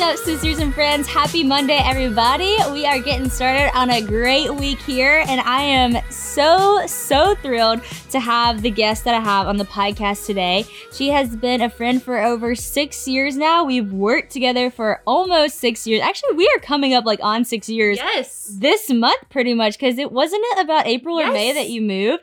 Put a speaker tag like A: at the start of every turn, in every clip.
A: What's up, sisters and friends? Happy Monday, everybody. We are getting started on a great week here, and I am so, so thrilled to have the guest that I have on the podcast today. She has been a friend for over six years now. We've worked together for almost six years. Actually, we are coming up like on six years
B: Yes.
A: this month, pretty much, because it wasn't it about April or May that you moved.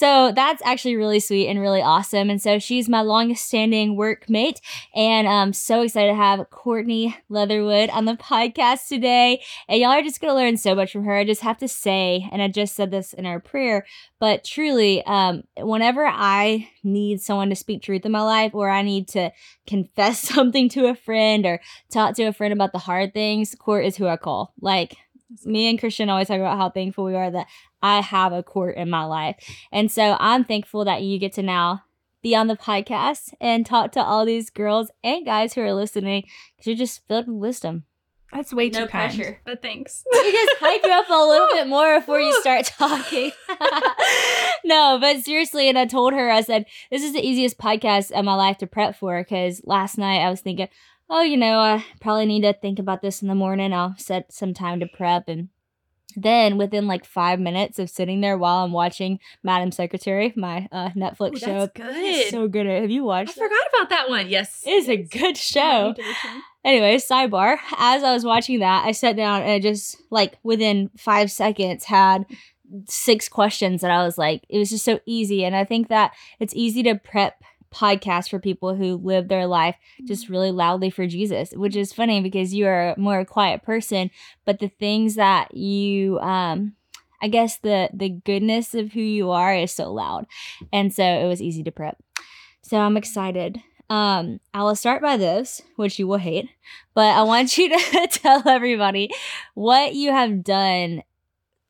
A: So that's actually really sweet and really awesome. And so she's my longest standing workmate. And I'm so excited to have Courtney Leatherwood on the podcast today. And y'all are just going to learn so much from her. I just have to say, and I just said this in our prayer, but truly, um, whenever I need someone to speak truth in my life or I need to confess something to a friend or talk to a friend about the hard things, Court is who I call. Like, me and Christian always talk about how thankful we are that I have a court in my life. And so I'm thankful that you get to now be on the podcast and talk to all these girls and guys who are listening because you're just filled with wisdom.
B: That's way
C: No
B: too kind.
C: pressure.
B: But thanks.
A: We just hype you up a little bit more before you start talking. no, but seriously, and I told her, I said, this is the easiest podcast of my life to prep for because last night I was thinking, oh, you know, I probably need to think about this in the morning. I'll set some time to prep. And then within like five minutes of sitting there while I'm watching Madam Secretary, my uh, Netflix
B: Ooh,
A: show.
B: that's good.
A: So good. Have you
B: I
A: watched it?
B: forgot about that one. Yes.
A: It is a good show. Anyway, sidebar. As I was watching that, I sat down and I just like within five seconds had six questions that I was like, it was just so easy. And I think that it's easy to prep podcasts for people who live their life just really loudly for Jesus, which is funny because you are a more quiet person, but the things that you um I guess the the goodness of who you are is so loud. And so it was easy to prep. So I'm excited. Um, I will start by this, which you will hate, but I want you to tell everybody what you have done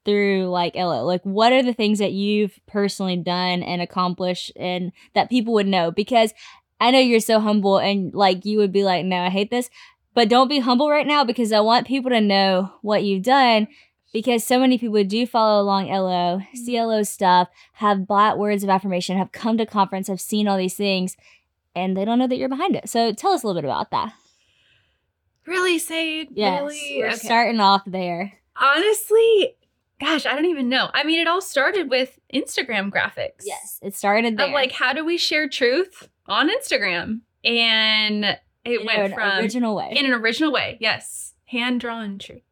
A: through like LO. Like, what are the things that you've personally done and accomplished and that people would know? Because I know you're so humble and like you would be like, no, I hate this. But don't be humble right now because I want people to know what you've done because so many people do follow along LO, mm-hmm. CLO stuff, have bought words of affirmation, have come to conference, have seen all these things, and they don't know that you're behind it. So tell us a little bit about that.
B: Really, Sade?
A: Yes,
B: Really?
A: we're
B: Okay.
A: starting off there.
B: Honestly, gosh, I don't even know. I mean, it all started with Instagram graphics.
A: Yes, it started there.
B: Of like, how do we share truth on Instagram? And it
A: in
B: went
A: an
B: from
A: original way.
B: in an original way. Yes. Hand drawn truth.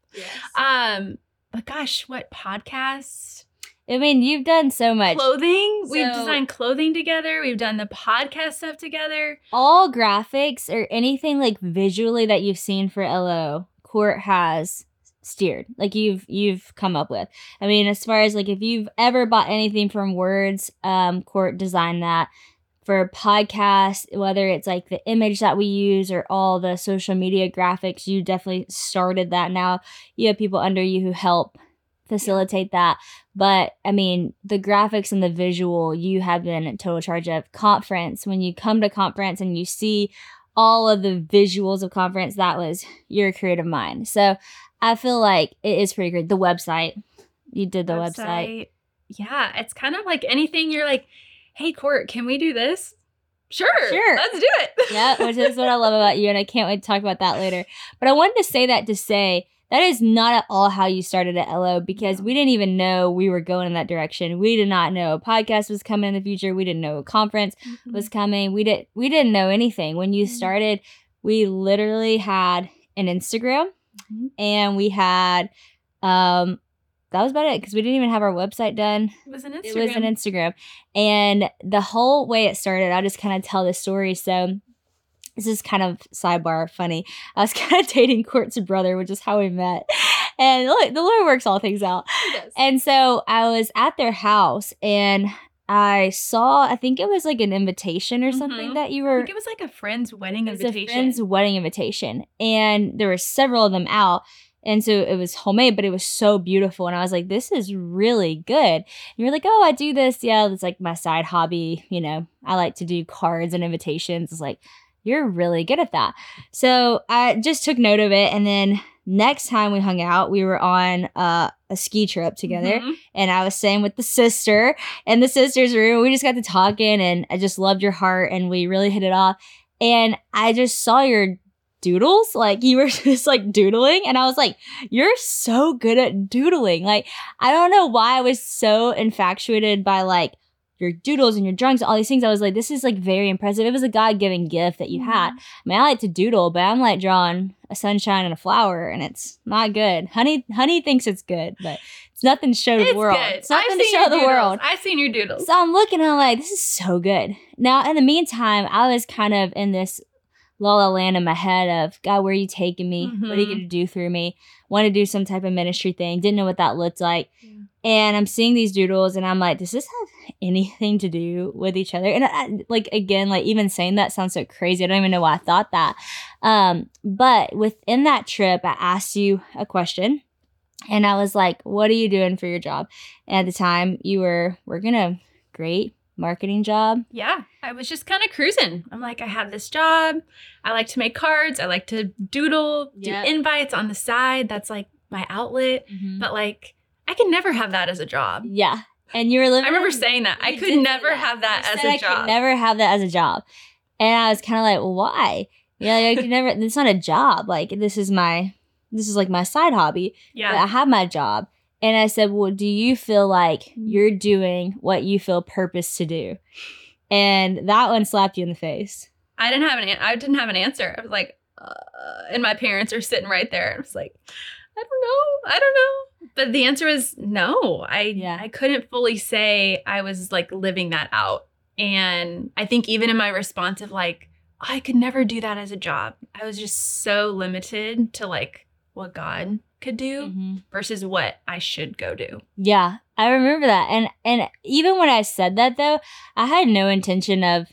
B: Um, but gosh, what podcasts?
A: I mean, you've done so much.
B: Clothing. We've designed clothing together. We've done the podcast stuff together.
A: all graphics or anything like visually that you've seen for LO, Court has steered. Like you've you've come up with. I mean, as far as like if you've ever bought anything from Words, um, Court designed that. For podcasts, whether it's like the image that we use or all the social media graphics, you definitely started that. Now you have people under you who help facilitate that. But I mean, the graphics and the visual, you have been total charge of. Conference, when you come to conference and you see all of the visuals of conference, that was your creative mind. So I feel like it is pretty great. The website, you did the website.
B: Yeah, it's kind of like anything you're like, hey, Court, can we do this? Sure.
A: Sure.
B: Let's do it.
A: yeah, which is what I love about you, and I can't wait to talk about that later. But I wanted to say that to say that is not at all how you started at LO because we didn't even know we were going in that direction. We did not know a podcast was coming in the future. We didn't know a conference was coming. We did we didn't know anything. When you
B: Mhm.
A: started, we literally had an Instagram
B: Mhm.
A: and we had um that was about it because we didn't even have our website done.
B: It was an Instagram.
A: It was an Instagram. And the whole way it started, I'll just kind of tell this story. So this is kind of sidebar funny. I was kind of dating Court's brother, which is how we met. And look, the Lord works all things out. And so I was at their house and I saw, I think it was like an invitation or something
B: Mhm.
A: that you
B: I
A: were
B: think it was like a friend's wedding
A: it was a
B: invitation.
A: friend's wedding invitation, and there were several of them out. And so it was homemade, but it was so beautiful. And I was like, this is really good. And you're like, oh, I do this. Yeah, it's like my side hobby. You know, I like to do cards and invitations. It's like, you're really good at that. So I just took note of it. And then next time we hung out, we were on uh, a ski trip together
B: Mhm.
A: and I was staying with the sister in the sister's room. We just got to talking, and I just loved your heart, and we really hit it off. And I just saw your doodles like you were just like doodling and i was like you're so good at doodling like i don't know why i was so infatuated by like your doodles and your drawings all these things i was like this is like very impressive it was a god-given gift that you had
B: Mhm.
A: i mean i like to doodle but i'm like drawing a sunshine and a flower and it's not good honey honey thinks it's good but it's nothing to show
B: It's
A: the world
B: good.
A: it's nothing
B: I've
A: to show the
B: doodles.
A: world
B: I've seen your doodles.
A: so I'm looking and I'm like, this is so good. Now, in the meantime, I was kind of in this la la land in my head of, God, where are you taking me? What are you
B: Mhm.
A: going to do through me? Want to do some type of ministry thing. Didn't know what that looked like.
B: Yeah.
A: And I'm seeing these doodles and I'm like, does this have anything to do with each other? And I, like, again, like even saying that sounds so crazy. I don't even know why I thought that. Um, but within that trip, I asked you a question and I was like, what are you doing for your job? And at the time, you were working a great marketing job.
B: Yeah, I was just kind of cruising. I'm like, I have this job. I like to make cards. I like to doodle,
A: Yeah.
B: do invites on the side. That's like my outlet. But like, I can never have that as a job.
A: Yeah. And you were living.
B: I remember saying that. I could never
A: that.
B: have that
A: You
B: as a
A: I
B: job.
A: Could never have that as a job. And I was kind of like, well, why? Yeah, like, I could never. It's not a job. Like this is my, this is like my side hobby. But
B: yeah.
A: I have my job. And I said, well, do you feel like
B: Mm.
A: you're doing what you feel purpose to do? And that one slapped you in the face.
B: I didn't have an an- I didn't have an answer. I was like, uh, and my parents are sitting right there. I was like, I don't know, I don't know. But the answer is no. I
A: Yeah.
B: I couldn't fully say I was like living that out. And I think even in my response of like, I could never do that as a job. I was just so limited to like what God could do
A: Mhm.
B: versus what I should go do.
A: Yeah, I remember that. And and even when I said that though, I had no intention of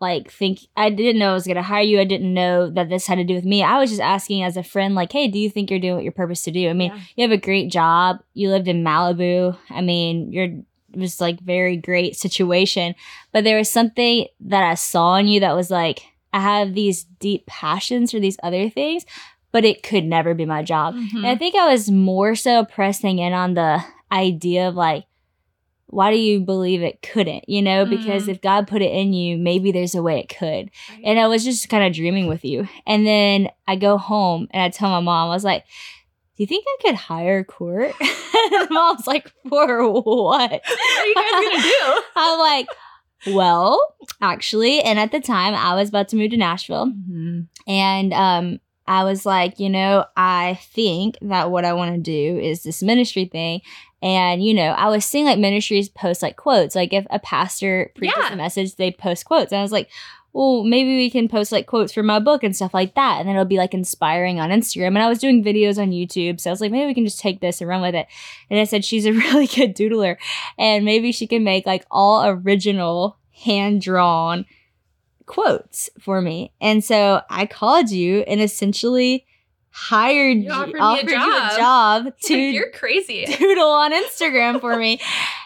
A: like think I didn't know I was gonna hire you. I didn't know that this had to do with me. I was just asking as a friend, like, hey, do you think you're doing what you're purpose to do? I mean,
B: Yeah.
A: you have a great job. You lived in Malibu. I mean, you're it was like very great situation. But there was something that I saw in you that was like, I have these deep passions for these other things, but it could never be my job.
B: Mhm.
A: And I think I was more so pressing in on the idea of like, why do you believe it couldn't? You know, because
B: Mm.
A: if God put it in you, maybe there's a way it could.
B: Right.
A: And I was just kind of dreaming with you. And then I go home and I tell my mom, I was like, do you think I could hire court? and mom's like, for what?
B: what are you guys gonna do?
A: I'm like, well, actually, and at the time I was about to move to Nashville.
B: Mm-hmm.
A: And um, I was like, you know, I think that what I want to do is this ministry thing. And, you know, I was seeing like ministries post like quotes. Like if a pastor preaches
B: Yeah.
A: a message, they post quotes. And I was like, well, maybe we can post like quotes from my book and stuff like that. And then it'll be like inspiring on Instagram. And I was doing videos on YouTube. So I was like, maybe we can just take this and run with it. And I said, she's a really good doodler. And maybe she can make like all original hand drawn quotes for me. And so I called you and essentially hired
B: You
A: you,
B: offered me a
A: offered you a job to
B: You're crazy.
A: doodle on Instagram for me.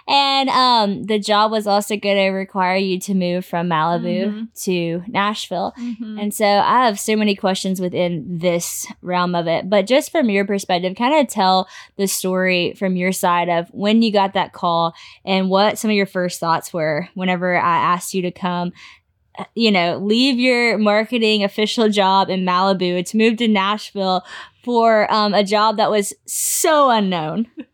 A: And um the job was also going to require you to move from Malibu
B: Mhm.
A: to Nashville.
B: Mhm.
A: And so I have so many questions within this realm of it. But just from your perspective, kind of tell the story from your side of when you got that call and what some of your first thoughts were whenever I asked you to come. You know, leave your marketing official job in Malibu to move to Nashville for um, a job that was so unknown.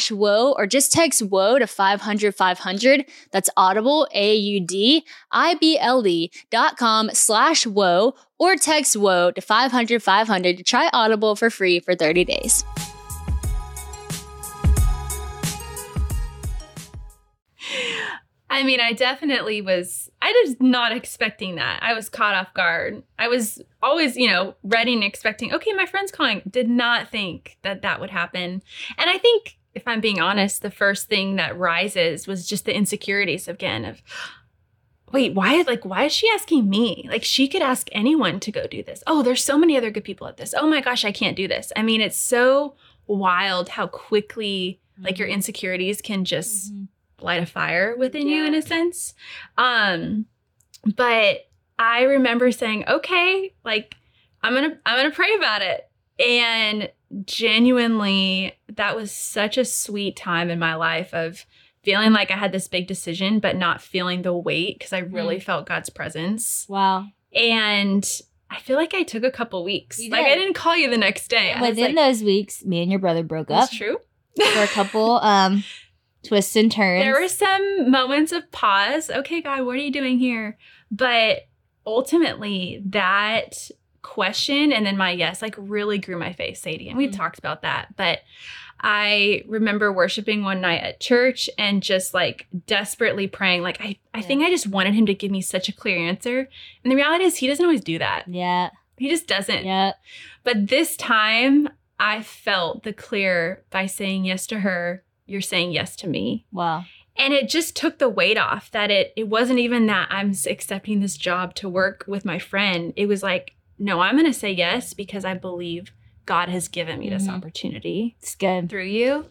C: slash whoa or just text whoa to 500 500. That's audible, A U D I B L E dot com slash whoa or text whoa to 500 500 to try Audible for free for 30 days.
B: I mean, I definitely was, I was not expecting that. I was caught off guard. I was always, you know, ready and expecting, okay, my friend's calling. Did not think that that would happen. And I think if I'm being honest, the first thing that rises was just the insecurities again of wait, why is like why is she asking me? Like she could ask anyone to go do this. Oh, there's so many other good people at this. Oh my gosh, I can't do this. I mean, it's so wild how quickly mm-hmm. like your mm-hmm. insecurities can just mm-hmm. light a fire within yeah. you in a sense. Um but I remember saying, "Okay, like I'm going to I'm going to pray about it." And genuinely, that was such a sweet time in my life of feeling like I had this big decision, but not feeling the weight because I really mm. felt God's presence.
A: Wow.
B: And I feel like I took a couple weeks. Like I didn't call you the next day.
A: Within like, those weeks, me and your brother broke up.
B: That's true.
A: For a couple um twists and turns.
B: There were some moments of pause. Okay, God, what are you doing here? But ultimately, that question and then my yes like really grew my face sadie and we've mm-hmm. talked about that but i remember worshiping one night at church and just like desperately praying like i, I yeah. think i just wanted him to give me such a clear answer and the reality is he doesn't always do that.
A: Yeah.
B: He just doesn't.
A: Yeah.
B: But this time i felt the clear by saying yes to her you're saying yes to me.
A: Wow.
B: And it just took the weight off that it it wasn't even that i'm accepting this job to work with my friend. It was like no, I'm going to say yes because I believe God has given me this mm-hmm. opportunity.
A: It's good.
B: Through you.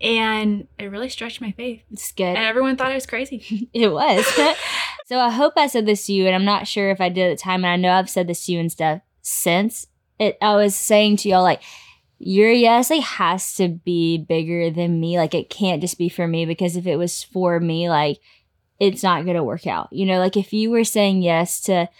B: And it really stretched my faith.
A: It's good.
B: And everyone thought I was crazy.
A: it was. so I hope I said this to you, and I'm not sure if I did at the time, and I know I've said this to you and stuff since. It I was saying to y'all like your yes like has to be bigger than me. Like it can't just be for me because if it was for me, like it's not gonna work out. You know, like if you were saying yes to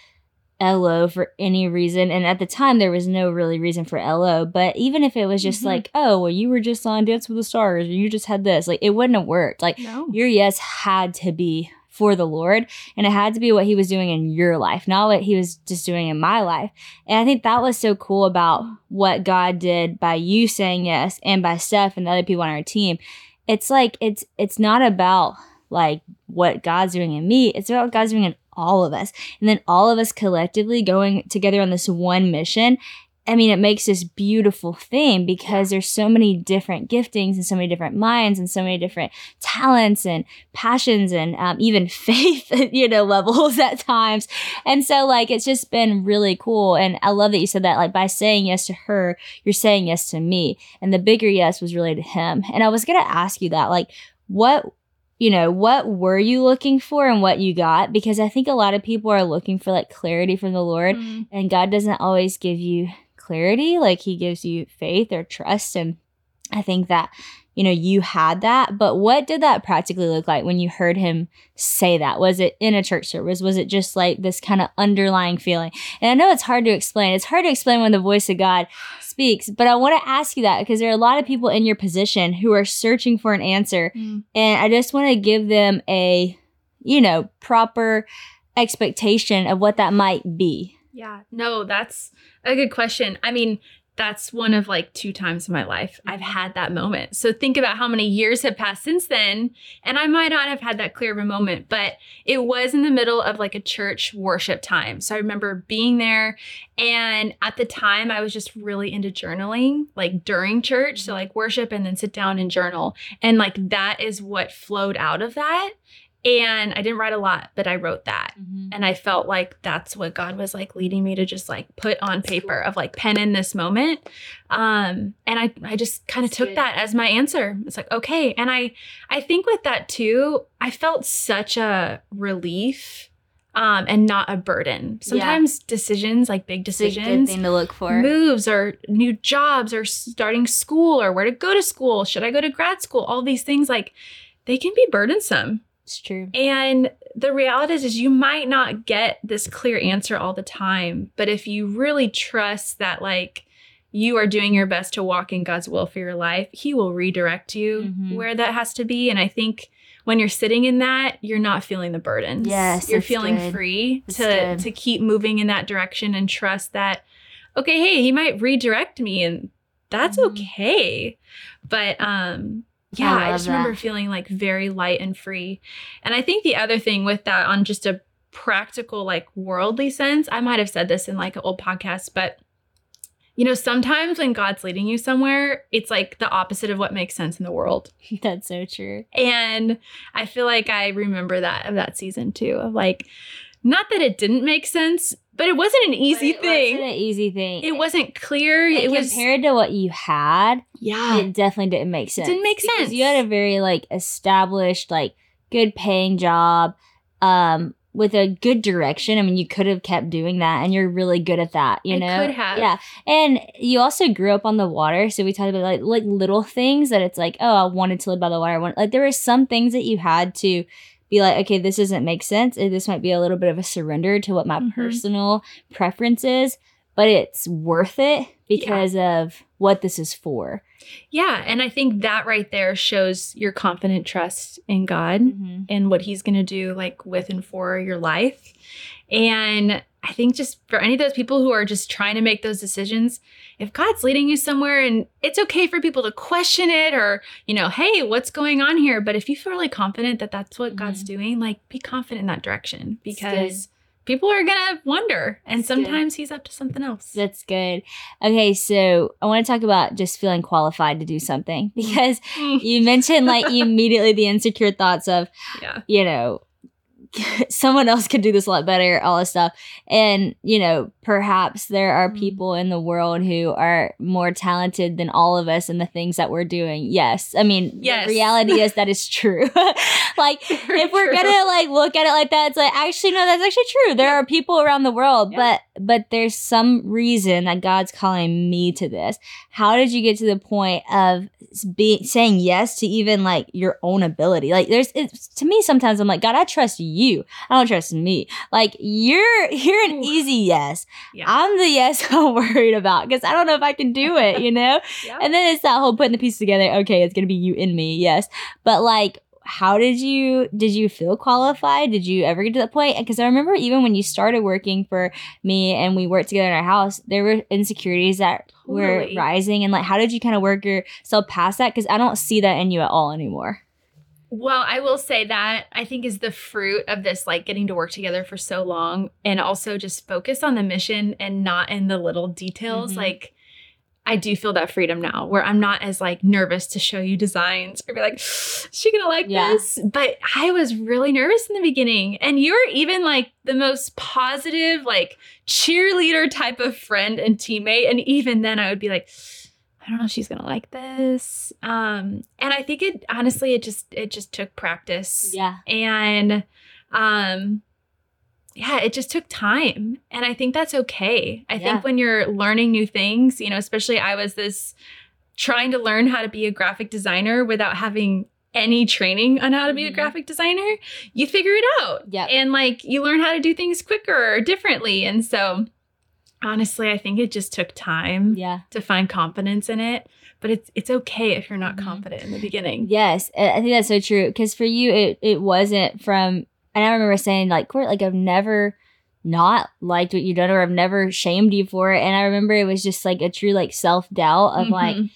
A: LO for any reason. And at the time, there was no really reason for LO. But even if it was just mm-hmm. like, oh, well, you were just on Dance with the Stars or you just had this, like it wouldn't have worked. Like no. your yes had to be for the Lord and it had to be what he was doing in your life, not what he was just doing in my life. And I think that was so cool about what God did by you saying yes and by Steph and the other people on our team. It's like, it's, it's not about like what God's doing in me. It's about what God's doing in all of us. And then all of us collectively going together on this one mission. I mean, it makes this beautiful thing because there's so many different giftings and so many different minds and so many different talents and passions and um, even faith, you know, levels at times. And so, like, it's just been really cool. And I love that you said that, like, by saying yes to her, you're saying yes to me. And the bigger yes was really to him. And I was going to ask you that, like, what you know, what were you looking for and what you got? Because I think a lot of people are looking for like clarity from the Lord, mm. and God doesn't always give you clarity. Like He gives you faith or trust. And I think that, you know, you had that. But what did that practically look like when you heard Him say that? Was it in a church service? Was it just like this kind of underlying feeling? And I know it's hard to explain. It's hard to explain when the voice of God speaks. But I want to ask you that because there are a lot of people in your position who are searching for an answer. Mm. And I just want to give them a, you know, proper expectation of what that might be.
B: Yeah, no, that's a good question. I mean, that's one of like two times in my life I've mm-hmm. had that moment. So think about how many years have passed since then. And I might not have had that clear of a moment, but it was in the middle of like a church worship time. So I remember being there. And at the time, I was just really into journaling, like during church. So mm-hmm. like worship and then sit down and journal. And like that is what flowed out of that. And I didn't write a lot, but I wrote that.
A: Mhm.
B: And I felt like that's what God was like leading me to just like put on paper of like pen in this moment. Um, and I I just kind of took
C: good.
B: that as my answer. It's like, okay. And I I think with that too, I felt such a relief um and not a burden. Sometimes decisions, like big
A: It's a good
B: decisions,
A: thing to look for.
B: moves or new jobs or starting school or where to go to school, should I go to grad school? All these things like they can be burdensome.
A: It's true.
B: And the reality is, is you might not get this clear answer all the time, but if you really trust that, like, you are doing your best to walk in God's will for your life, He will redirect you
A: Mhm.
B: where that has to be. And I think when you're sitting in that, you're not feeling the burdens.
A: Yes,
B: you're feeling
A: good.
B: free
A: That's
B: to
A: good.
B: to keep moving in that direction and trust that. Okay, hey, He might redirect me, and that's
A: Mhm.
B: okay. But um, yeah,
A: I
B: I, just remember feeling like very light and free. And I think the other thing with that, on just a practical, like worldly sense, I might have said this in like an old podcast, but you know, sometimes when God's leading you somewhere, it's like the opposite of what makes sense in the world.
A: That's so true.
B: And I feel like I remember that of that season too, of like, not that it didn't make sense, but it wasn't an easy
A: But
B: thing.
A: It wasn't an easy thing.
B: It wasn't clear.
A: And
B: it was
A: compared to what you had.
B: yeah.
A: it definitely didn't make sense.
B: didn't make sense.
A: You had a very like established, like good paying job, um, with a good direction. I mean, you could have kept doing that, and you're really good at that. You
B: I
A: know,
B: could have.
A: Yeah, and you also grew up on the water, so we talked about like like little things that it's like, oh, I wanted to live by the water. I want- Like there were some things that you had to be like, okay, this doesn't make sense. This might be a little bit of a surrender to what my
B: Mhm.
A: personal preference is, but it's worth it because of what this is for.
B: Yeah. And I think that right there shows your confident trust in God
A: Mm-hmm.
B: and what He's going to do, like with and for your life. And I think just for any of those people who are just trying to make those decisions, if God's leading you somewhere and it's okay for people to question it or, you know, hey, what's going on here? But if you feel really confident that that's what God's doing, like be confident in that direction because people are going to wonder. And
A: good.
B: sometimes He's up to something else.
A: That's good. Okay, so I want to talk about just feeling qualified to do something because
B: Mm,
A: you mentioned like immediately the insecure thoughts of,
B: yeah.
A: you know, someone else could do this a lot better, all this stuff. And, you know, perhaps there are
B: Mm.
A: people in the world who are more talented than all of us in the things that we're doing. Yes. I mean,
B: Yes.
A: the reality is that is true. like, if we're gonna like look at it like that, it's like actually no, that's actually true. There are people around the world,
B: Yeah.
A: but but there's some reason that God's calling me to this. How did you get to the point of being saying yes to even like your own ability? Like there's it's to me sometimes I'm like God, I trust you. I don't oh, trust me. Like you're you're an
B: Ooh.
A: easy yes.
B: Yeah.
A: I'm the yes I'm worried about because I don't know if I can do it. You know.
B: Yeah.
A: And then it's that whole putting the pieces together. Okay, it's gonna be you and me, yes. But like, how did you did you feel qualified? Did you ever get to that point? Because I remember even when you started working for me and we worked together in our house, there were insecurities that were rising. And like, how did you kind of work yourself past that? Because I don't see that in you at all anymore.
B: Well, I will say that I think is the fruit of this, like getting to work together for so long and also just focus on the mission and not in the little details.
A: Mhm.
B: Like, I do feel that freedom now where I'm not as like nervous to show you designs or be like, is she gonna like
A: Yeah.
B: this? But I was really nervous in the beginning. And you're even like the most positive, like cheerleader type of friend and teammate. And even then I would be like, I don't know if she's gonna like this. Um, and I think it honestly it just it just took practice.
A: Yeah.
B: And um yeah, it just took time. And I think that's okay. I
A: Yeah.
B: think when you're learning new things, you know, especially I was this trying to learn how to be a graphic designer without having any training on how to be a
A: Mhm.
B: graphic designer, you figure it out.
A: Yep.
B: And like you learn how to do things quicker or differently. And so honestly, I think it just took time
A: Yeah.
B: to find confidence in it. But it's it's okay if you're not
A: Mhm.
B: confident in the beginning.
A: Yes, I think that's so true. Because for you, it it wasn't from, and I remember saying like, Court, like I've never not liked what you've done or i've never shamed you for it. And I remember it was just like a true like self doubt of like,
B: Mhm.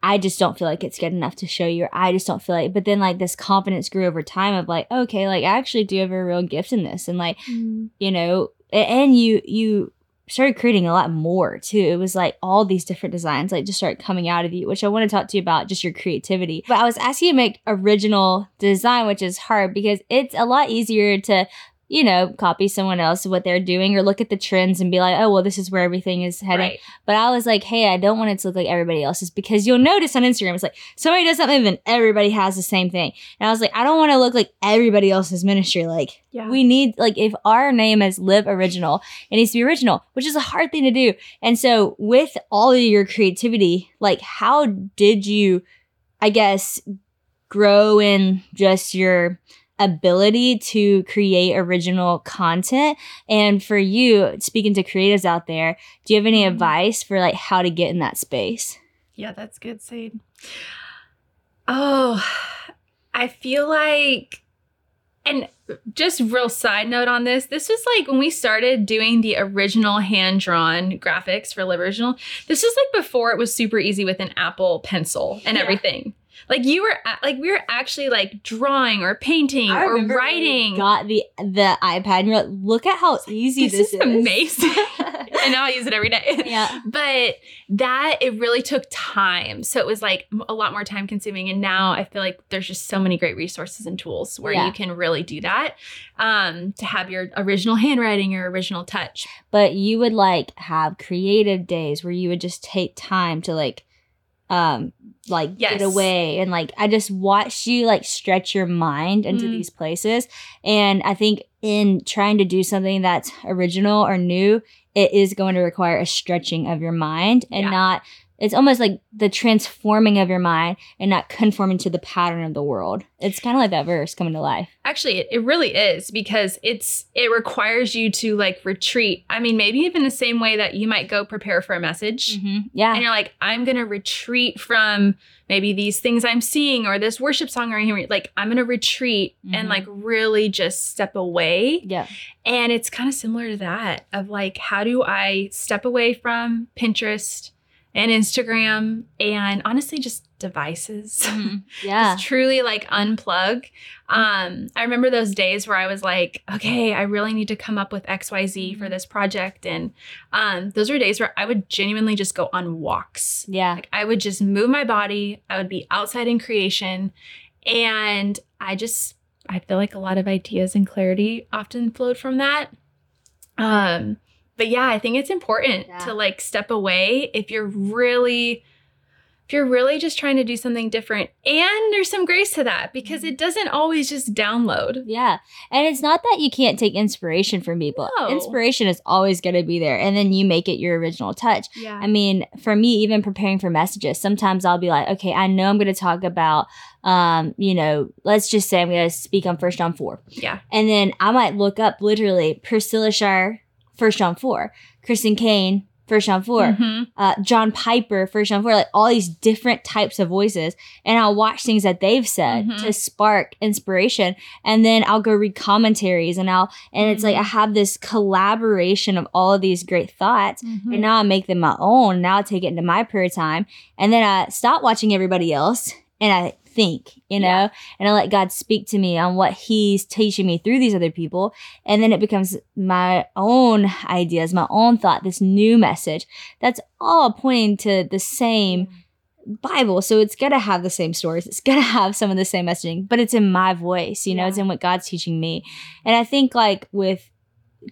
A: I just don't feel like it's good enough to show you, or I just don't feel like. But then like this confidence grew over time of like, okay, like I actually do have a real gift in this, and like you know, and you you started creating a lot more too. It was like all these different designs like just started coming out of you, which I want to talk to you about just your creativity. But I was asking you to make original design, which is hard because it's a lot easier to you know, copy someone else what they're doing or look at the trends and be like, oh, well, this is where everything is heading.
B: Right.
A: But I was like, hey, I don't want it to look like everybody else's because you'll notice on Instagram, it's like somebody does something, then everybody has the same thing. And I was like, I don't want to look like everybody else's ministry. Like,
B: Yeah.
A: we need, like, if our name is Live Original, it needs to be original, which is a hard thing to do. And so, with all of your creativity, like, how did you, I guess, grow in just your ability to create original content and for you speaking to creatives out there do you have any
B: Mhm.
A: advice for like how to get in that space
B: Yeah, that's good, Sade. Oh, I feel like, and just real side note on this, this was like when we started doing the original hand drawn graphics for Live Original. This was like before it was super easy with an Apple pencil and
A: Yeah.
B: everything. Like you were, like we were actually like drawing or painting
A: I
B: or
A: remember when we
B: writing.
A: got the the ipad and you're like look at how easy
B: this,
A: this,
B: is amazing, and now I use it every day.
A: yeah
B: but that it really took time so it was like a lot more time consuming and now i feel like there's just so many great resources and tools where
A: Yeah.
B: you can really do that um, to have your original handwriting your original touch
A: but you would like have creative days where you would just take time to like um like
B: Yes.
A: get away and like I just watched you like stretch your mind into
B: Mhm.
A: these places and I think in trying to do something that's original or new it is going to require a stretching of your mind and
B: Yeah.
A: not it's almost like the transforming of your mind and not conforming to the pattern of the world. It's kind of like that verse coming to life.
B: actually it, it really is because it's it requires you to like retreat i mean maybe even the same way that you might go prepare for a message
A: Yeah.
B: and you're like i'm gonna retreat from maybe these things i'm seeing or this worship song i'm hearing like i'm gonna retreat
A: Mhm.
B: and like really just step away
A: Yeah.
B: And it's kind of similar to that of like, how do I step away from Pinterest and Instagram and honestly just devices?
A: Yeah.
B: Just truly like unplug. Um, I remember those days where I was like, okay, I really need to come up with XYZ for this project. And um, those were days where I would genuinely just go on walks.
A: Yeah.
B: Like I would just move my body. I would be outside in creation. And I just I feel like a lot of ideas and clarity often flowed from that. Um, but yeah, I think it's important
A: Yeah.
B: to like step away if you're really if you're really just trying to do something different. And there's some grace to that because
A: Mm-hmm.
B: it doesn't always just download.
A: Yeah. And it's not that you can't take inspiration from people.
B: No.
A: Inspiration is always going to be there. And then you make it your original touch.
B: Yeah.
A: I mean, for me, even preparing for messages, sometimes I'll be like, okay, I know I'm going to talk about, um, you know, let's just say I'm going to speak on First John 4.
B: Yeah.
A: And then I might look up literally Priscilla Shirer, First John 4, Christine Caine, First John 4
B: Mhm.
A: uh, John Piper, First John 4, like all these different types of voices. And I'll watch things that they've said
B: Mhm.
A: to spark inspiration. And then I'll go read commentaries and I'll, and it's like I have this collaboration of all of these great thoughts.
B: Mhm.
A: And now I make them my own. Now I take it into my prayer time. And then I stop watching everybody else and I think, you know,
B: Yeah.
A: and I let God speak to me on what He's teaching me through these other people. And then it becomes my own ideas, my own thought, this new message that's all pointing to the same mm. Bible. So it's going to have the same stories. It's going to have some of the same messaging, but it's in my voice, you know,
B: Yeah.
A: it's in what God's teaching me. And I think like with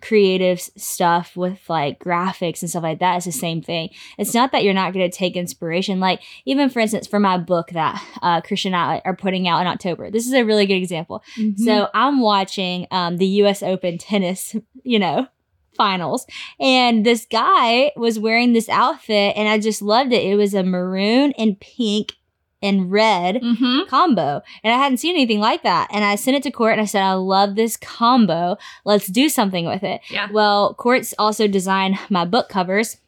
A: creative stuff with like graphics and stuff like that, it's the same thing. It's not that you're not going to take inspiration. Like even for instance, for my book that uh, Christian I are putting out in October, this is a really good example.
B: Mhm.
A: So I'm watching um, the U.S. Open tennis, you know, finals, and this guy was wearing this outfit, and I just loved it. It was a maroon and pink and red
B: Mhm.
A: combo, and I hadn't seen anything like that. And I sent it to Court, and I said, "I love this combo. Let's do something with it."
B: Yeah.
A: Well, Court's also designed my book covers.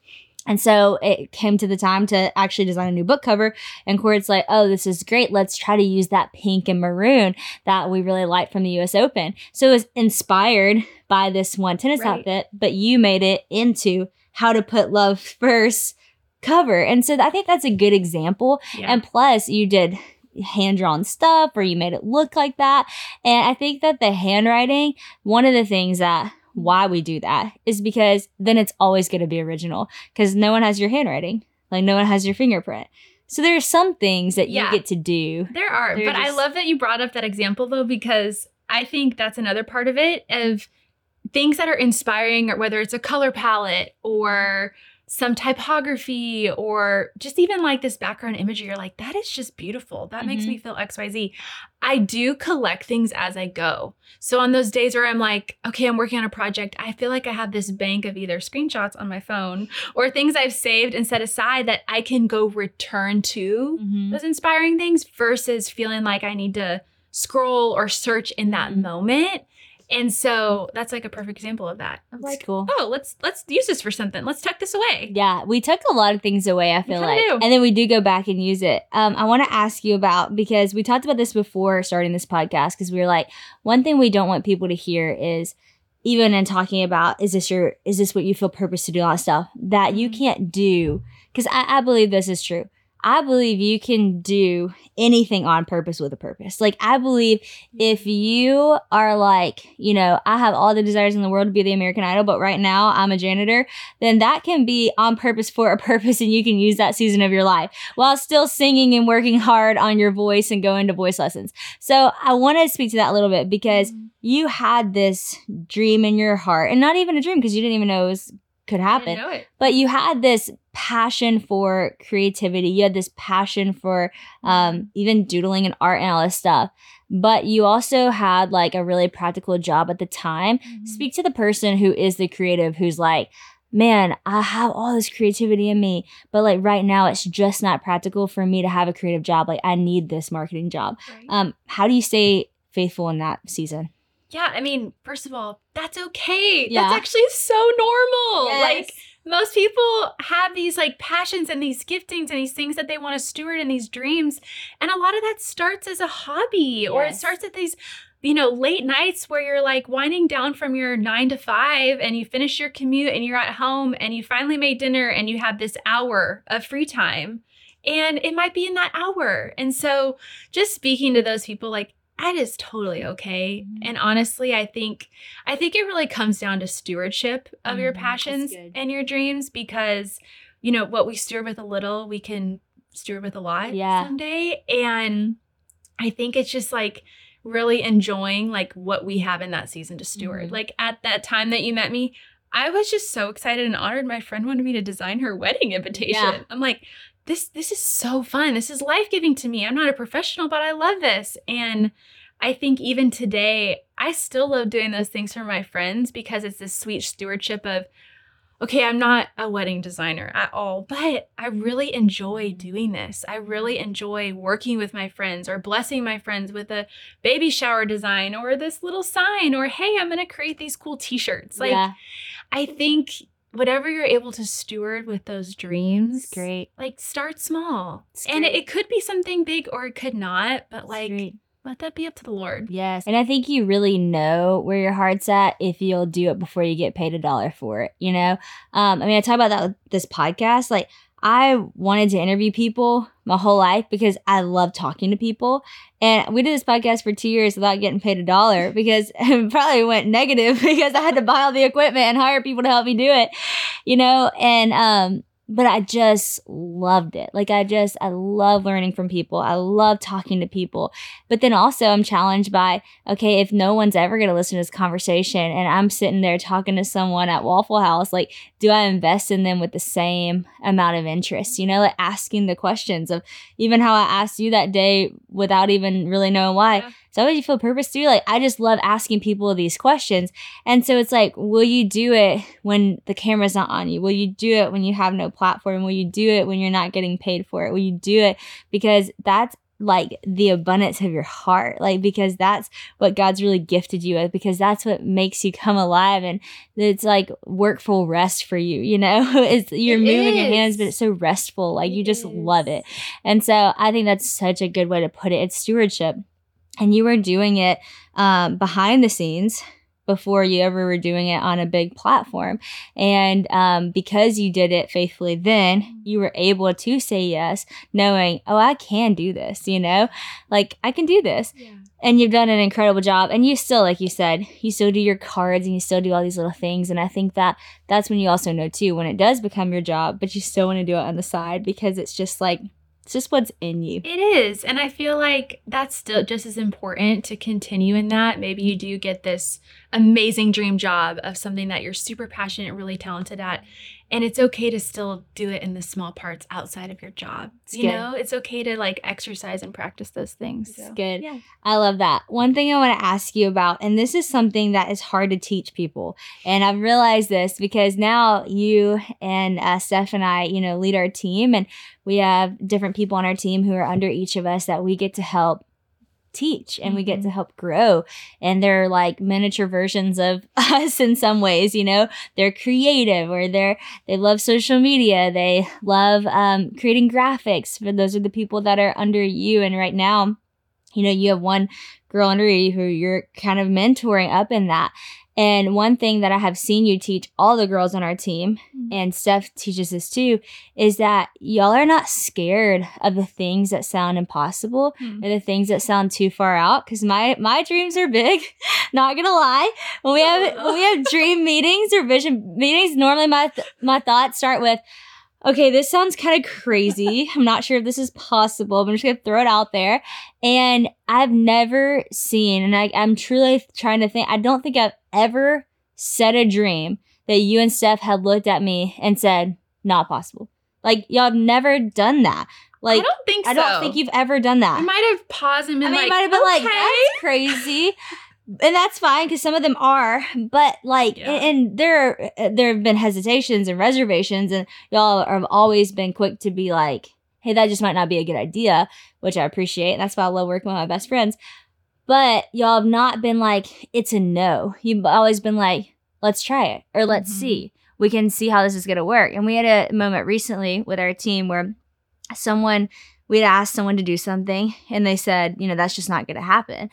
A: And so it came to the time to actually design a new book cover. And Corey's like, oh, this is great. Let's try to use that pink and maroon that we really liked from the US Open. So it was inspired by this one tennis
B: Right.
A: outfit, but you made it into how to put love first cover. And so I think that's a good example.
B: Yeah.
A: And plus, you did hand drawn stuff or you made it look like that. And I think that the handwriting, one of the things that why we do that is because then it's always going to be original because no one has your handwriting, like no one has your fingerprint. So there are some things that
B: Yeah.
A: you get to do.
B: There are,
A: They're
B: but I love that you brought up that example though because I think that's another part of it of things that are inspiring, or whether it's a color palette or some typography or just even like this background imagery. You're like, that is just beautiful. That makes
A: Mhm.
B: me feel X, Y, Z. I do collect things as I go. So on those days where I'm like, okay, I'm working on a project, I feel like I have this bank of either screenshots on my phone or things I've saved and set aside that I can go return to
A: Mhm.
B: those inspiring things versus feeling like I need to scroll or search in that
A: Mhm.
B: moment. And so that's like a perfect example of that. Of
A: That's
B: like,
A: cool.
B: oh, let's let's use this for something. Let's tuck this away.
A: Yeah, we tuck a lot of things away, I feel like.
B: do.
A: And then we do go back and use it. Um, I want to ask you about because we talked about this before starting this podcast because we were like, one thing we don't want people to hear is even in talking about is this your is this what you feel purpose to do all that stuff that you
B: Mhm.
A: can't do because I, I believe this is true. I believe you can do anything on purpose with a purpose. Like I believe if you are like, you know, I have all the desires in the world to be the American Idol, but right now I'm a janitor, then that can be on purpose for a purpose and you can use that season of your life while still singing and working hard on your voice and going to voice lessons. So I want to speak to that a little bit because mm-hmm. you had this dream in your heart and not even a dream because you didn't even know it was could happen.
B: didn't know it.
A: but you had this passion for creativity. You had this passion for um, even doodling and art and all this stuff. But you also had like a really practical job at the time. Speak to the person who is the creative who's like man i have all this creativity in me but like right now it's just not practical for me to have a creative job. Like i need this marketing job.
B: Right.
A: um how do you stay faithful in that season
B: yeah, I mean, first of all, that's okay.
A: Yeah.
B: That's actually so normal.
A: Yes.
B: Like most people have these like passions and these giftings and these things that they want to steward and these dreams. And a lot of that starts as a hobby or it starts at these you know, late nights where you're like winding down from your nine to five and you finish your commute and you're at home and you finally made dinner and you have this hour of free time. And it might be in that hour. And so just speaking to those people, like, that is totally okay.
A: Mhm.
B: And honestly, I think I think it really comes down to stewardship of your
A: Mhm, that's
B: passions and your dreams because you know what we steward with a little, we can steward with a lot
A: Yeah.
B: someday. And I think it's just like really enjoying like what we have in that season to steward.
A: Mhm.
B: Like at that time that you met me, I was just so excited and honored. My friend wanted me to design her wedding invitation.
A: Yeah.
B: I'm like, this this is so fun. This is life giving to me. I'm not a professional, but I love this. And I think even today, I still love doing those things for my friends because it's this sweet stewardship of, okay, I'm not a wedding designer at all, but I really enjoy doing this. I really enjoy working with my friends or blessing my friends with a baby shower design or this little sign or, hey, I'm going to create these cool t shirts. Like,
A: yeah
B: I think whatever you're able to steward with those dreams,
A: great
B: like start small. And it, it could be something big or it could not, but like,
A: great.
B: let that be up to the Lord.
A: Yes. And I think you really know where your heart's at if you'll do it before you get paid a dollar for it, you know? Um, I mean, I talk about that with this podcast. Like, I wanted to interview people my whole life because I love talking to people. And we did this podcast for two years without getting paid a dollar because it probably went negative because I had to buy all the equipment and hire people to help me do it, you know? And, um, but I just loved it. Like, I just, I love learning from people. I love talking to people. But then also, I'm challenged by, okay, if no one's ever going to listen to this conversation and I'm sitting there talking to someone at Waffle House, like, do I invest in them with the same amount of interest? You know, like asking the questions of even how I asked you that day without even really knowing why.
B: Yeah.
A: So, how would you feel purpose to? Like, I just love asking people these questions. And so it's like, will you do it when the camera's not on you? Will you do it when you have no platform? Will you do it when you're not getting paid for it? Will you do it? Because that's like the abundance of your heart like because that's what god's really gifted you with because that's what makes you come alive and it's like workful rest for you you know it's you're
B: It
A: moving your hands but it's so restful like you
B: It
A: just love it and so i think that's such a good way to put it it's stewardship and you were doing it um, behind the scenes before you ever were doing it on a big platform. And um, because you did it faithfully then, you were able to say yes, knowing, oh, I can do this, you know? Like, I can do this.
B: Yeah.
A: And you've done an incredible job. And you still, like you said, you still do your cards and you still do all these little things. And I think that that's when you also know, too, when it does become your job, but you still want to do it on the side because it's just like, it's just what's in you.
B: It is. And I feel like that's still just as important to continue in that. Maybe you do get this amazing dream job of something that you're super passionate, really talented at. And it's okay to still do it in the small parts outside of your job.
A: It's
B: you
A: good.
B: know, it's okay to like exercise and practice those things.
A: It's good.
B: Yeah.
A: I love that. One thing I want to ask you about, and this is something that is hard to teach people, and I've realized this because now you and uh, Steph and I, you know, lead our team, and we have different people on our team who are under each of us that we get to help teach and we get to help grow. And they're like miniature versions of us in some ways you know? They're creative or they're they love social media. They love um, creating graphics for those are the people that are under you. And right now you know you have one girl under you who you're kind of mentoring up in that and one thing that i have seen you teach all the girls on our team and Steph teaches this too, is that y'all are not scared of the things that sound impossible
B: Hmm.
A: or the things that sound too far out. Cause my my dreams are big. not gonna lie. When we have when we have dream meetings or vision meetings, normally my th- my thoughts start with, okay, this sounds kind of crazy. I'm not sure if this is possible, but I'm just gonna throw it out there. And I've never seen, and I, I'm truly trying to think, I don't think I've ever said a dream that you and Steph had looked at me and said, not possible. Like y'all have never done that. Like
B: I don't think so.
A: I don't think you've ever done that.
B: I might have paused and been
A: I mean,
B: like,
A: might have been like, that's crazy. And that's fine because some of them are, but like,
B: Yeah.
A: and, and there, there have been hesitations and reservations, and y'all have always been quick to be like, "Hey, that just might not be a good idea," which I appreciate, and that's why I love working with my best friends. But y'all have not been like, "It's a no." You've always been like, "Let's try it," or "Let's
B: Mhm.
A: see." We can see how this is gonna work. And we had a moment recently with our team where someone we'd asked someone to do something and they said, you know, that's just not going to happen.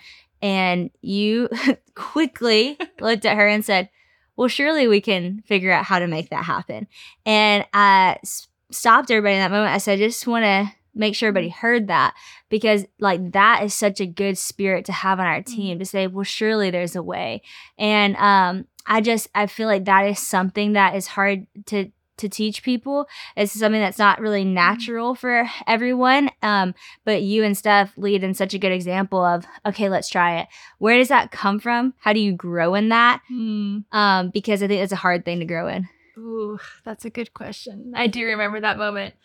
A: And you quickly looked at her and said, well, surely we can figure out how to make that happen. And I s- stopped everybody in that moment. I said, I just want to make sure everybody heard that because, like, that is such a good spirit to have on our team to say, well, surely there's a way. And um, I just, I feel like that is something that is hard to to teach people. It's something that's not really natural for everyone. Um, but you and Steph lead in such a good example of, okay, let's try it. Where does that come from? How do you grow in that?
B: Hmm.
A: Um, because I think it's a hard thing to grow in.
B: Ooh, that's a good question. I do remember that moment.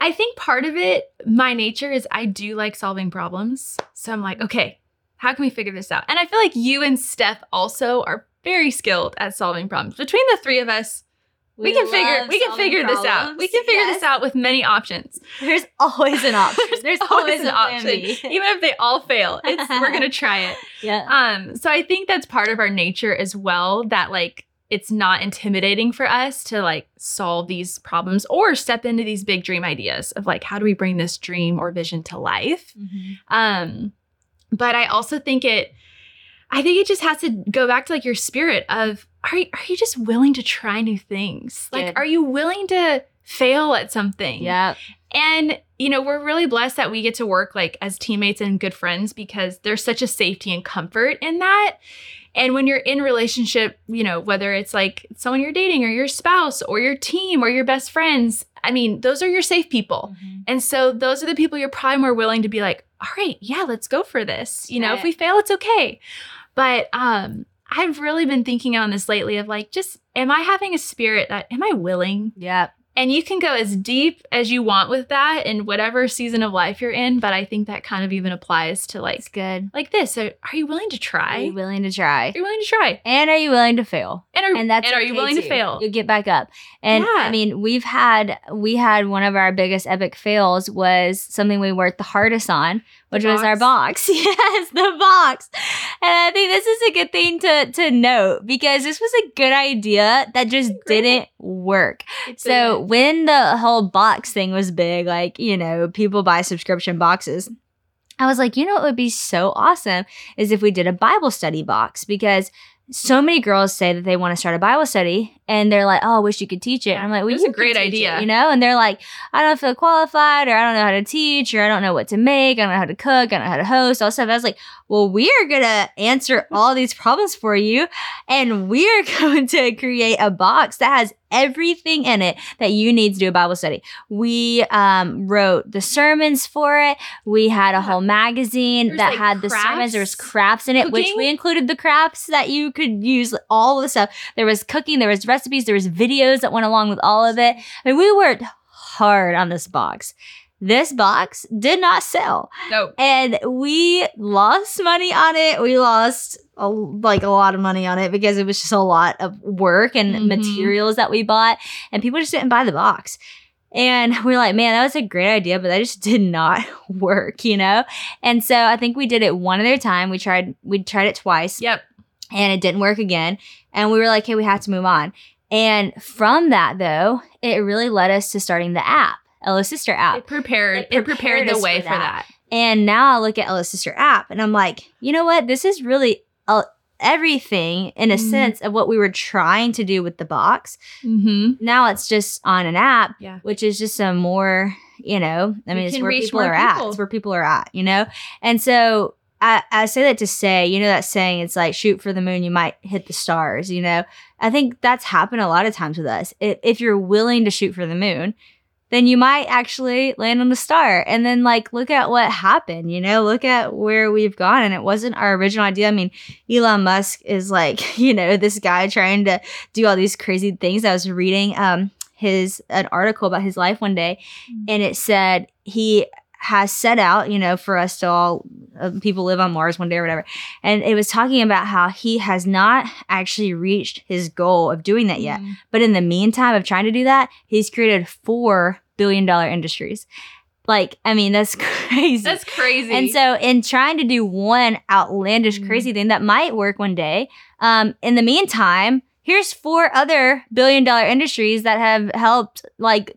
B: I think part of it, my nature is I do like solving problems. So I'm like, okay, how can we figure this out? And I feel like you and Steph also are very skilled at solving problems. Between the three of us, we, can figure we can figure this out. We can figure this out with many options.
A: There's always an option. There's, always,
B: an option. Even if they all fail, it's we're gonna try it.
A: yeah.
B: Um, so I think that's part of our nature as well, that like it's not intimidating for us to like solve these problems or step into these big dream ideas of like how do we bring this dream or vision to life. Um, but I also think it I think it just has to go back to like your spirit of are you, are you just willing to try new things? Like
A: Good.
B: are you willing to fail at something?
A: Yeah.
B: And, you know, we're really blessed that we get to work like as teammates and good friends because there's such a safety and comfort in that. And when you're in relationship, you know, whether it's like someone you're dating or your spouse or your team or your best friends, I mean, those are your safe people. Mm-hmm. And so those are the people you're probably more willing to be like, all right, yeah, let's go for this. You know, if we fail, it's okay. But um I've really been thinking on this lately of like, just am I having a spirit that am I willing?
A: Yeah.
B: And you can go as deep as you want with that in whatever season of life you're in. But I think that kind of even applies to like
A: It's good.
B: like this. So are you willing to try?
A: Are you willing to try?
B: Are you willing to try?
A: And are you willing to fail?
B: And are,
A: and that's
B: and are you
A: okay,
B: willing to fail?
A: You get back up. And
B: Yeah.
A: I mean, we've had we had one of our biggest epic fails was something we worked the hardest on, which was our box. yes, the box. And I think this is a good thing to to note because this was a good idea that just didn't work. So
B: a-
A: when the whole box thing was big, like, you know, people buy subscription boxes. I was like, you know what would be so awesome is if we did a Bible study box because so many girls say that they want to start a Bible study and they're like, oh, I wish you could teach it. And I'm like, well, you
B: a great
A: teach it,"
B: idea.
A: you know? And they're like, I don't feel qualified or I don't know how to teach or I don't know what to make. I don't know how to cook. I don't know how to host, all stuff. I was like, well, we are going to answer all these problems for you and we are going to create a box that has everything in it that you need to do a Bible study. We um, wrote the sermons for it. We had a
B: Yeah.
A: whole magazine
B: There's,
A: that
B: like,
A: had the sermons. There was
B: crafts,
A: crafts in it, which we included the crafts that you could use, all the stuff. There was cooking, there was recipes, there was videos that went along with all of it. I mean, we worked hard on this box. This box did not sell
B: no.
A: and we lost money on it. We lost a, like a lot of money on it because it was just a lot of work and
B: Mhm.
A: materials that we bought, and people just didn't buy the box. And we are like, man, that was a great idea, but that just did not work, you know. And so I think we did it one other time. We tried, we tried it twice,
B: Yep.
A: and it didn't work again. And we were like, hey, we have to move on. And from that, though, it really led us to starting the app, LO Sister app.
B: It prepared.
A: It
B: It prepared,
A: prepared
B: the way
A: for
B: for
A: that.
B: that.
A: And now I look at LO Sister app and I'm like, you know what? This is really uh, everything in a
B: Mhm.
A: sense of what we were trying to do with the box.
B: Mm-hmm.
A: Now it's just on an app,
B: Yeah.
A: which is just a more, you know, I mean, it's where people are at. It's where people are at, you know? And so I, I say that to say, you know, that saying, it's like shoot for the moon, you might hit the stars, you know? I think that's happened a lot of times with us. If, if you're willing to shoot for the moon, then you might actually land on the star. And then, like, look at what happened, you know, look at where we've gone. And it wasn't our original idea. I mean, Elon Musk is like, you know, this guy trying to do all these crazy things. I was reading um his an article about his life one day, and it said he has set out, you know, for us to all uh, people live on Mars one day or whatever. And it was talking about how he has not actually reached his goal of doing that yet.
B: Mm-hmm.
A: But in the meantime of trying to do that, he's created four billion dollar industries. Like, I mean, that's crazy.
B: That's crazy.
A: And so, in trying to do one outlandish,
B: Mm.
A: crazy thing that might work one day, um, in the meantime, here's four other billion dollar industries that have helped, like,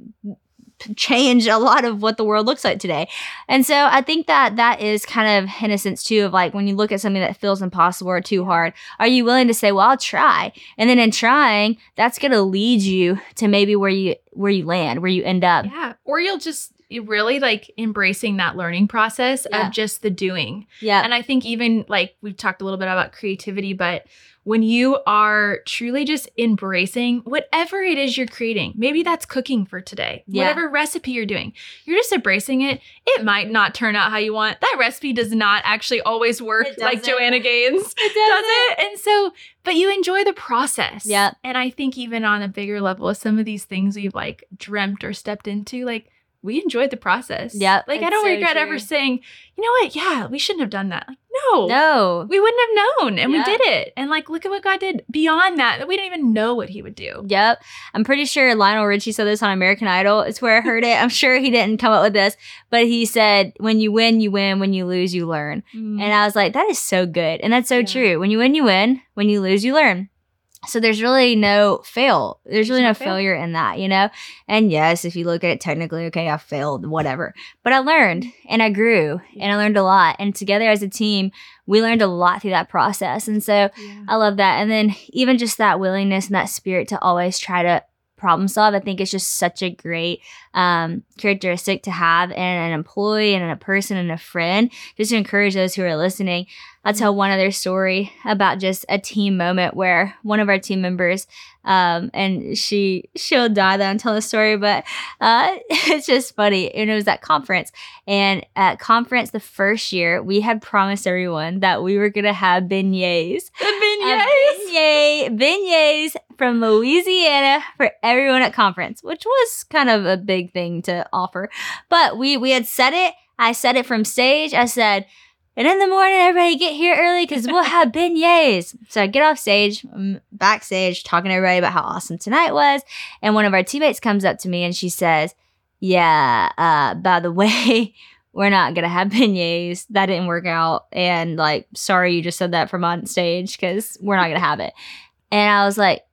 A: change a lot of what the world looks like today. And so, I think that that is kind of in a sense too of like when you look at something that feels impossible or too hard, are you willing to say, "Well, I'll try," and then in trying, that's going to lead you to maybe where you where you land, where you end up.
B: yeah. Or you'll just really like embracing that learning process
A: Yeah.
B: of just the doing.
A: Yeah.
B: And I think even like we've talked a little bit about creativity, but when you are truly just embracing whatever it is you're creating, maybe that's cooking for today,
A: Yeah.
B: whatever recipe you're doing, you're just embracing it. It might not turn out how you want. That recipe does not actually always work like. Joanna Gaines
A: It
B: does it. And so, but you enjoy the process.
A: Yeah.
B: And I think even on a bigger level, some of these things we've like dreamt or stepped into, like we enjoyed the process.
A: Yeah.
B: Like I don't
A: so
B: regret
A: true.
B: ever saying, you know what? Yeah, we shouldn't have done that. Like, no.
A: No.
B: We wouldn't have known. And
A: Yeah.
B: we did it. And like look at what God did beyond that. That we didn't even know what he would do.
A: Yep. I'm pretty sure Lionel Richie said this on American Idol. It's where I heard it. I'm sure he didn't come up with this, but he said, when you win, you win. When you lose, you learn. Mm. And I was like, that is so good. And that's so
B: Yeah.
A: true. When you win, you win. When you lose, you learn. So there's really no fail. There's really no
B: no fail.
A: failure in that, you know? And yes, if you look at it technically, okay, I failed, whatever. But I learned and I grew and I learned a lot. And together as a team, we learned a lot through that process. And so
B: yeah.
A: I love that. And then even just that willingness and that spirit to always try to problem solve, I think it's just such a great um, characteristic to have in an employee and in a person and a friend, just to encourage those who are listening. I'll tell one other story about just a team moment where one of our team members, um, and she she'll die that I'm telling the story, but uh, it's just funny. And it was at conference, and at conference the first year, we had promised everyone that we were gonna have beignets
B: The beignets.
A: beignet, beignets from Louisiana for everyone at conference, which was kind of a big thing to offer. But we we had said it. I said it from stage. I said, and in the morning, everybody get here early because we'll have beignets. So I get off stage, I'm backstage, talking to everybody about how awesome tonight was. And one of our teammates comes up to me and she says, Yeah, uh, by the way, we're not gonna have beignets. That didn't work out. And like, sorry you just said that from on stage because we're not gonna have it. And I was like,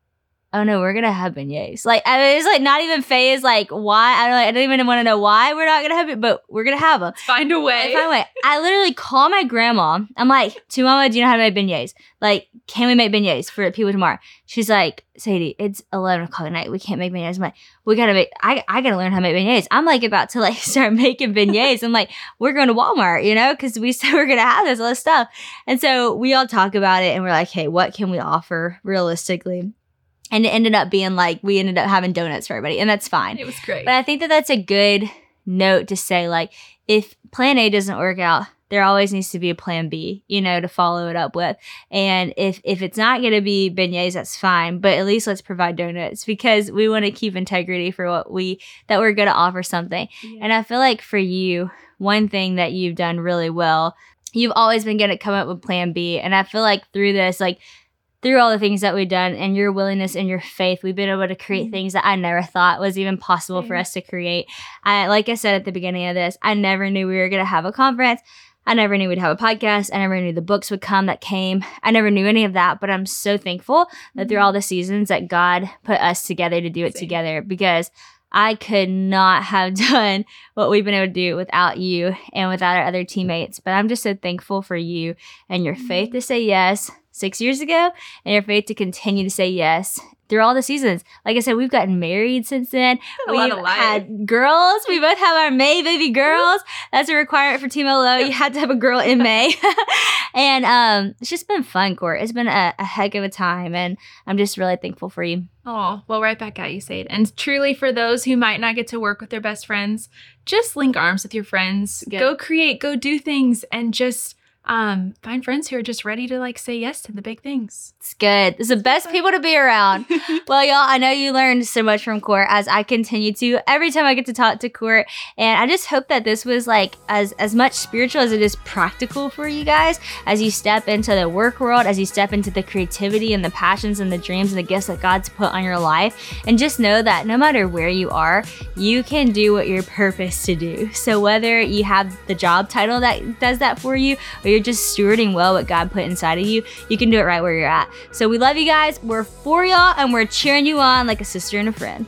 A: oh no, we're gonna have beignets. Like I mean, it's like not even phase. Like why? I don't. Like, I don't even want to know why we're not gonna have it, but we're gonna have them.
B: Find a way.
A: Find a way. I literally call my grandma. I'm like, to mama, do you know how to make beignets? Like, can we make beignets for people tomorrow? She's like, Sadie, it's 11 o'clock at night. We can't make beignets. I'm like, we gotta make. I I gotta learn how to make beignets. I'm like about to like start making beignets. I'm like, we're going to Walmart, you know, because we said we're gonna have this all this stuff. And so we all talk about it, and we're like, hey, what can we offer realistically? And it ended up being like we ended up having donuts for everybody and that's fine.
B: It was great.
A: But i think that that's a good note to say like if plan a doesn't work out there always needs to be a plan b you know to follow it up with. And if if it's not going to be beignets that's fine but at least let's provide donuts because we want to keep integrity for what we that we're going to offer something. Yeah. and i feel like for you one thing that you've done really well you've always been going to come up with plan b. And i feel like through this like through all the things that we've done and your willingness and your faith, we've been able to create mm-hmm. things that I never thought was even possible mm-hmm. for us to create. I, like I said at the beginning of this, I never knew we were going to have a conference. I never knew we'd have a podcast. I never knew the books would come that came. I never knew any of that, but I'm so thankful that through mm-hmm. all the seasons that God put us together to do it Same. together because I could not have done what we've been able to do without you and without our other teammates. But I'm just so thankful for you and your faith to say yes, six years ago and your faith to continue to say yes through all the seasons. Like I said, we've gotten married since then.
B: A
A: we've had girls. We both have our May baby girls. That's a requirement for Team LO. You had to have a girl in May. and um, it's just been fun, Court. It's been a, a, heck of a time. And I'm just really thankful for you.
B: Oh, well, right back at you, Sade. And truly, for those who might not get to work with their best friends, just link arms with your friends. Good. Go create, go do things, and just um, find friends who are just ready to like say yes to the big things.
A: It's good. It's the best people to be around. well, y'all, I know you learned so much from Court as I continue to every time I get to talk to Court. And I just hope that this was like as as much spiritual as it is practical for you guys as you step into the work world, as you step into the creativity and the passions and the dreams and the gifts that God's put on your life. And just know that no matter where you are, you can do what you're purposed to do. So whether you have the job title that does that for you or you're just stewarding well what God put inside of you, you can do it right where you're at. So we love you guys. We're for y'all and we're cheering you on like a sister and a friend.